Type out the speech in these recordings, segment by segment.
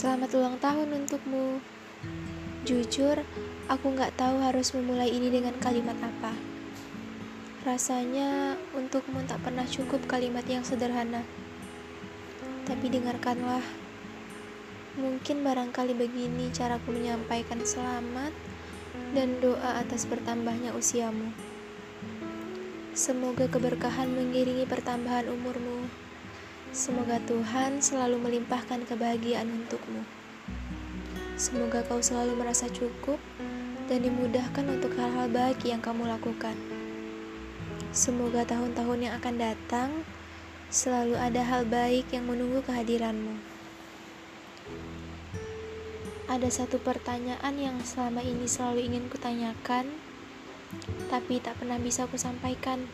Selamat ulang tahun untukmu. Jujur, aku nggak tahu harus memulai ini dengan kalimat apa. Rasanya untukmu tak pernah cukup kalimat yang sederhana. Tapi dengarkanlah. Mungkin barangkali begini caraku menyampaikan selamat dan doa atas bertambahnya usiamu. Semoga keberkahan mengiringi pertambahan umurmu. Semoga Tuhan selalu melimpahkan kebahagiaan untukmu. Semoga kau selalu merasa cukup dan dimudahkan untuk hal-hal baik yang kamu lakukan. Semoga tahun-tahun yang akan datang selalu ada hal baik yang menunggu kehadiranmu. Ada satu pertanyaan yang selama ini selalu ingin kutanyakan, tapi tak pernah bisa kusampaikan.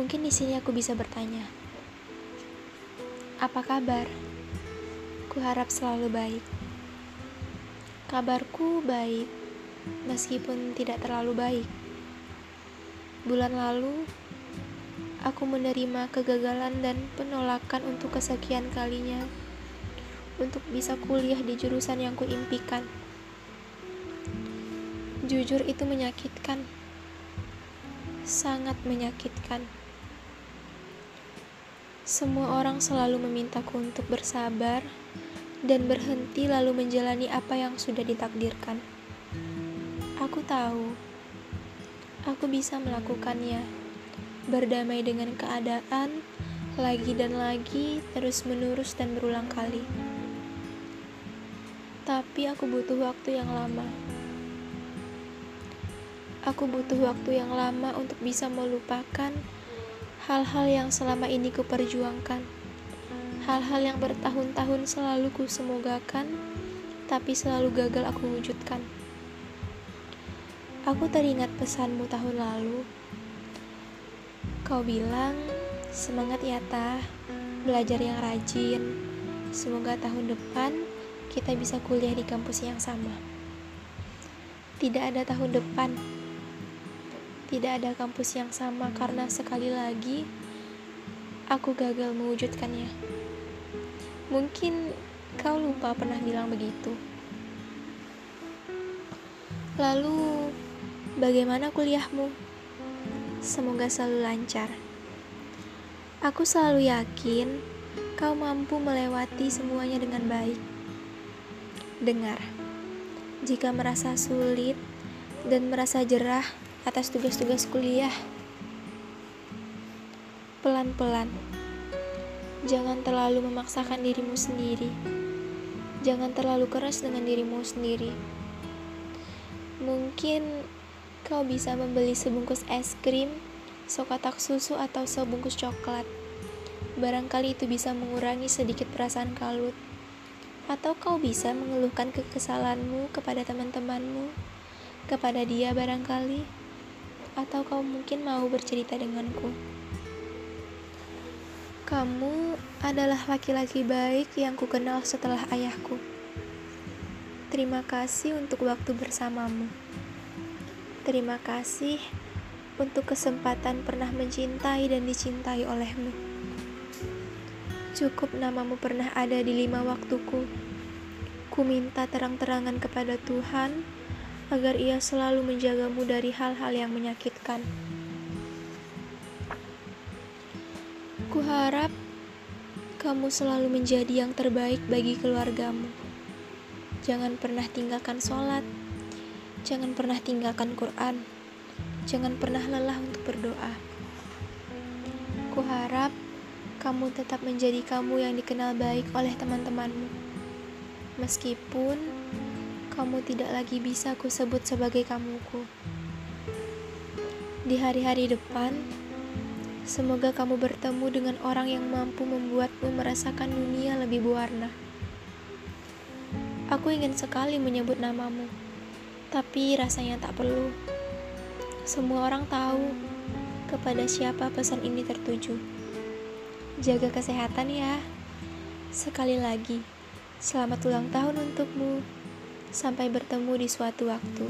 Mungkin di sini aku bisa bertanya. Apa kabar? Kuharap selalu baik. Kabarku baik, meskipun tidak terlalu baik. Bulan lalu, aku menerima kegagalan dan penolakan untuk kesekian kalinya untuk bisa kuliah di jurusan yang kuimpikan. Jujur itu menyakitkan. Sangat menyakitkan. Semua orang selalu memintaku untuk bersabar dan berhenti lalu menjalani apa yang sudah ditakdirkan. Aku tahu, aku bisa melakukannya, berdamai dengan keadaan, lagi dan lagi, terus-menerus dan berulang kali. Tapi aku butuh waktu yang lama. Aku butuh waktu yang lama untuk bisa melupakan hal-hal yang selama ini kuperjuangkan, hal-hal yang bertahun-tahun selalu kusemogakan, tapi selalu gagal aku wujudkan. Aku teringat pesanmu tahun lalu. Kau bilang, semangat ya tah, belajar yang rajin. Semoga tahun depan kita bisa kuliah di kampus yang sama. Tidak ada tahun depan, tidak ada kampus yang sama karena sekali lagi aku gagal mewujudkannya. Mungkin kau lupa pernah bilang begitu. Lalu, bagaimana kuliahmu? Semoga selalu lancar. Aku selalu yakin kau mampu melewati semuanya dengan baik. Dengar, jika merasa sulit dan merasa jerah, atas tugas-tugas kuliah. Pelan-pelan, jangan terlalu memaksakan dirimu sendiri. Jangan terlalu keras dengan dirimu sendiri. Mungkin kau bisa membeli sebungkus es krim, sokatak susu, atau sebungkus coklat. Barangkali itu bisa mengurangi sedikit perasaan kalut. Atau kau bisa mengeluhkan kekesalanmu kepada teman-temanmu, kepada dia barangkali atau kau mungkin mau bercerita denganku. Kamu adalah laki-laki baik yang kukenal setelah ayahku. Terima kasih untuk waktu bersamamu. Terima kasih untuk kesempatan pernah mencintai dan dicintai olehmu. Cukup namamu pernah ada di lima waktuku. Ku minta terang-terangan kepada Tuhan agar ia selalu menjagamu dari hal-hal yang menyakitkan. Kuharap kamu selalu menjadi yang terbaik bagi keluargamu. Jangan pernah tinggalkan sholat, jangan pernah tinggalkan Quran, jangan pernah lelah untuk berdoa. Kuharap kamu tetap menjadi kamu yang dikenal baik oleh teman-temanmu. Meskipun kamu tidak lagi bisa kusebut sebagai kamuku. Di hari-hari depan, semoga kamu bertemu dengan orang yang mampu membuatmu merasakan dunia lebih berwarna. Aku ingin sekali menyebut namamu, tapi rasanya tak perlu. Semua orang tahu kepada siapa pesan ini tertuju. Jaga kesehatan ya. Sekali lagi, selamat ulang tahun untukmu. Sampai bertemu di suatu waktu.